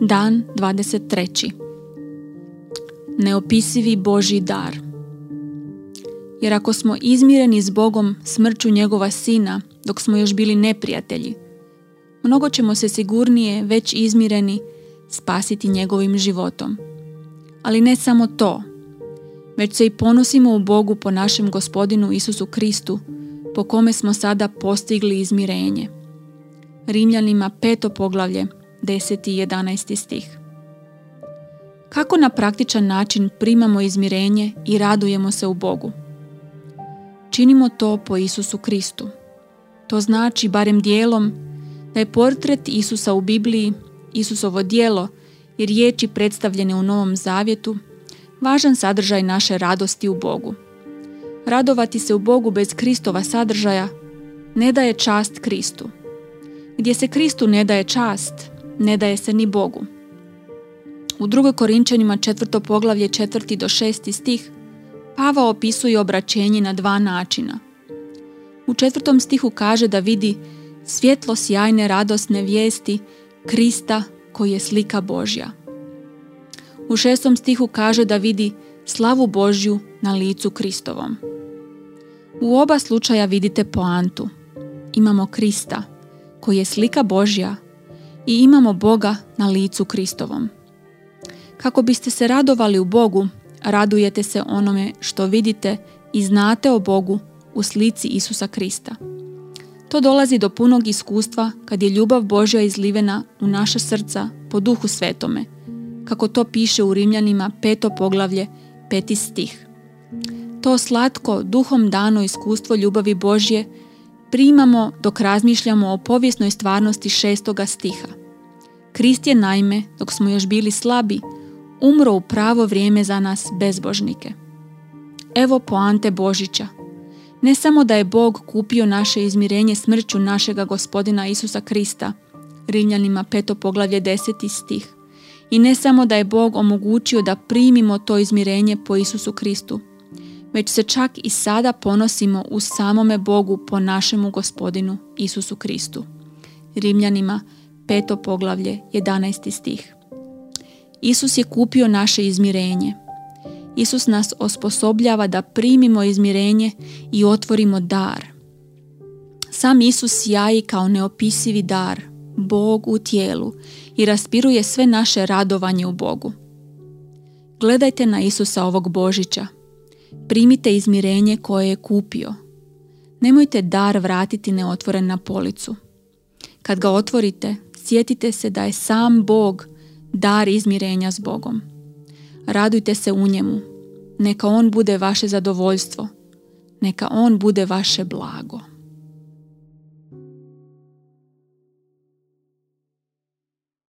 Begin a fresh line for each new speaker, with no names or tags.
Dan 23. Neopisivi Boži dar. Jer ako smo izmireni s Bogom smrću njegova sina dok smo još bili neprijatelji, mnogo ćemo se sigurnije već izmireni spasiti njegovim životom. Ali ne samo to, već se i ponosimo u Bogu po našem gospodinu Isusu Kristu, po kome smo sada postigli izmirenje. Rimljanima peto poglavlje, 10. i 11. stih. Kako na praktičan način primamo izmirenje i radujemo se u Bogu? Činimo to po Isusu Kristu. To znači, barem dijelom, da je portret Isusa u Bibliji, Isusovo dijelo i riječi predstavljene u Novom Zavjetu, važan sadržaj naše radosti u Bogu. Radovati se u Bogu bez Kristova sadržaja ne daje čast Kristu. Gdje se Kristu ne daje čast, ne daje se ni Bogu. U drugoj Korinčanima četvrto poglavlje četvrti do šesti stih Pava opisuje obraćenje na dva načina. U četvrtom stihu kaže da vidi svjetlo sjajne radosne vijesti Krista koji je slika Božja. U šestom stihu kaže da vidi slavu Božju na licu Kristovom. U oba slučaja vidite poantu. Imamo Krista koji je slika Božja i imamo Boga na licu Kristovom. Kako biste se radovali u Bogu, radujete se onome što vidite i znate o Bogu u slici Isusa Krista. To dolazi do punog iskustva kad je ljubav Božja izlivena u naša srca po duhu svetome, kako to piše u Rimljanima peto poglavlje, peti stih. To slatko, duhom dano iskustvo ljubavi Božje primamo dok razmišljamo o povijesnoj stvarnosti šestoga stiha. Krist je naime, dok smo još bili slabi, umro u pravo vrijeme za nas bezbožnike. Evo poante Božića. Ne samo da je Bog kupio naše izmirenje smrću našega gospodina Isusa Krista, Rimljanima peto poglavlje deseti stih, i ne samo da je Bog omogućio da primimo to izmirenje po Isusu Kristu, već se čak i sada ponosimo u samome Bogu po našemu gospodinu Isusu Kristu. Rimljanima peto poglavlje 11. stih. Isus je kupio naše izmirenje. Isus nas osposobljava da primimo izmirenje i otvorimo dar. Sam Isus jaji kao neopisivi dar, Bog u tijelu i raspiruje sve naše radovanje u Bogu. Gledajte na Isusa ovog Božića. Primite izmirenje koje je kupio. Nemojte dar vratiti neotvoren na policu. Kad ga otvorite, sjetite se da je sam Bog dar izmirenja s Bogom. Radujte se u njemu. Neka on bude vaše zadovoljstvo. Neka on bude vaše blago.